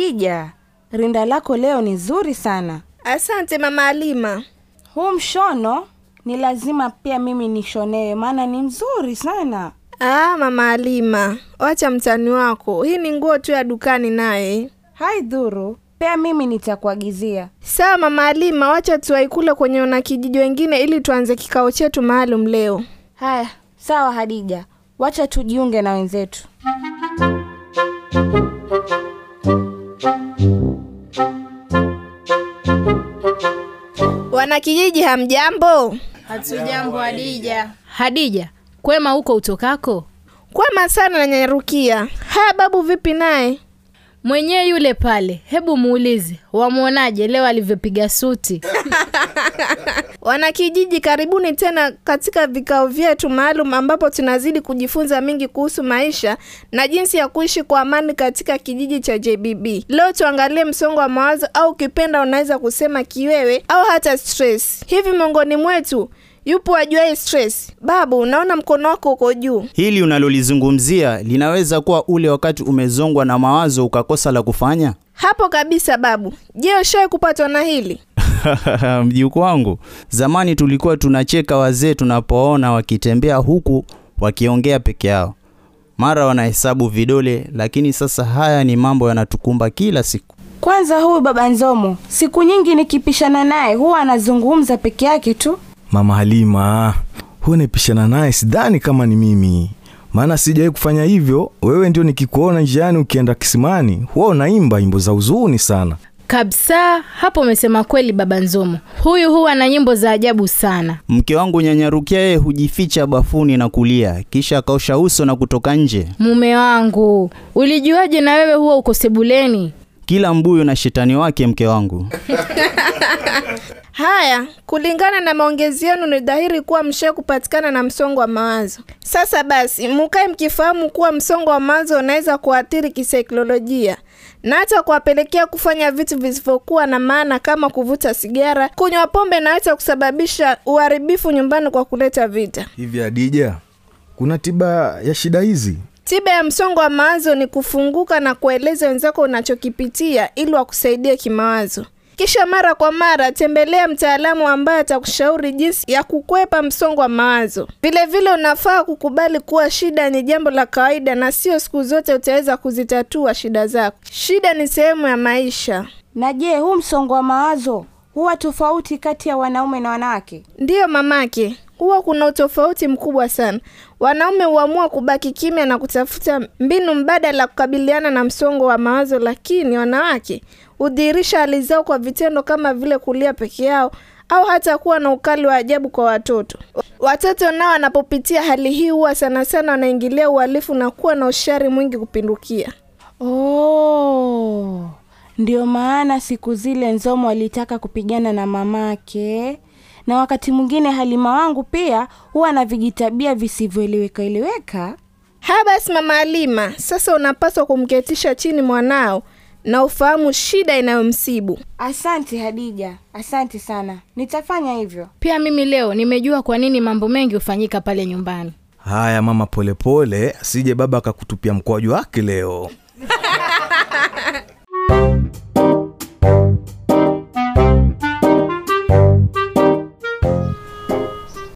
Hadija, rinda lako leo ni zuri sana. Asante mama Alima. Huu mshono ni lazima pia mimi nishonewe, maana ni mzuri sana. Ah, mama Alima, wacha mtani wako. Hii ni nguo tu ya dukani naye. Haidhuru, pia mimi nitakuagizia. Sawa mama Alima, wacha tuwaikule kwenye wanakijiji wengine ili tuanze kikao chetu maalum leo. Haya, sawa Hadija, wacha tujiunge na wenzetu. Wanakijiji hamjambo? Hatujambo Hadija. Hadija, kwema huko utokako? Kwema sana na nyanyarukia. Haya babu, vipi naye? Mwenyewe yule pale, hebu muulize, wamwonaje leo alivyopiga suti? Wanakijiji, karibuni tena katika vikao vyetu maalum ambapo tunazidi kujifunza mingi kuhusu maisha na jinsi ya kuishi kwa amani katika kijiji cha JBB. Leo tuangalie msongo wa mawazo au ukipenda unaweza kusema kiwewe au hata stress. Hivi miongoni mwetu yupo ajuaye stress? Babu, unaona mkono wako uko juu. Hili unalolizungumzia linaweza kuwa ule wakati umezongwa na mawazo ukakosa la kufanya? Hapo kabisa babu. Je, ushawahi kupatwa na hili? Mjukuu wangu, zamani tulikuwa tunacheka wazee tunapoona wakitembea huku wakiongea peke yao, mara wanahesabu vidole, lakini sasa haya ni mambo yanatukumba kila siku. Kwanza huyu baba Nzomo, siku nyingi nikipishana naye huwa anazungumza peke yake tu. Mama Halima, huwa nipishana naye, sidhani kama ni mimi, maana sijawahi kufanya hivyo. Wewe ndio nikikuona njiani ukienda kisimani, huwa unaimba nyimbo za huzuni sana. Kabisa, hapo umesema kweli baba Nzomo. Huyu huwa na nyimbo za ajabu sana. Mke wangu Nyanyarukia yeye hujificha bafuni na kulia, kisha akaosha uso na kutoka nje. Mume wangu, ulijuaje na wewe huwa uko sebuleni? Kila mbuyu na shetani wake, mke wangu. Haya, kulingana na maongezi yenu ni dhahiri kuwa mshae kupatikana na msongo wa mawazo. Sasa basi, mukae mkifahamu kuwa msongo wa mawazo unaweza kuathiri kisaikolojia na hata kuwapelekea kufanya vitu visivyokuwa na maana kama kuvuta sigara, kunywa pombe na hata kusababisha uharibifu nyumbani kwa kuleta vita. Hivi Adija, kuna tiba ya shida hizi? Tiba ya msongo wa mawazo ni kufunguka na kueleza wenzako unachokipitia ili wakusaidie kimawazo. Kisha mara kwa mara tembelea mtaalamu ambaye atakushauri jinsi ya kukwepa msongo wa mawazo. Vilevile unafaa kukubali kuwa shida ni jambo la kawaida na sio siku zote utaweza kuzitatua shida zako. Shida ni sehemu ya maisha. Na je, huu msongo wa mawazo huwa tofauti kati ya wanaume na wanawake? Ndiyo mamake, huwa kuna utofauti mkubwa sana. Wanaume huamua kubaki kimya na kutafuta mbinu mbadala kukabiliana na msongo wa mawazo, lakini wanawake hudhihirisha hali zao kwa vitendo kama vile kulia peke yao au hata kuwa na ukali wa ajabu kwa watoto. Watoto nao wanapopitia hali hii huwa sana sana wanaingilia uhalifu na kuwa na ushari mwingi kupindukia. Oh, ndio maana siku zile Nzomo alitaka kupigana na mamake, na wakati mwingine Halima wangu pia huwa na vijitabia visivyoeleweka eleweka. Haya basi, mama Halima, sasa unapaswa kumketisha chini mwanao na ufahamu shida inayomsibu. Asante Hadija, asante sana, nitafanya hivyo. Pia mimi leo nimejua kwa nini mambo mengi hufanyika pale nyumbani. Haya mama, polepole, asije baba akakutupia mkwaju wake leo.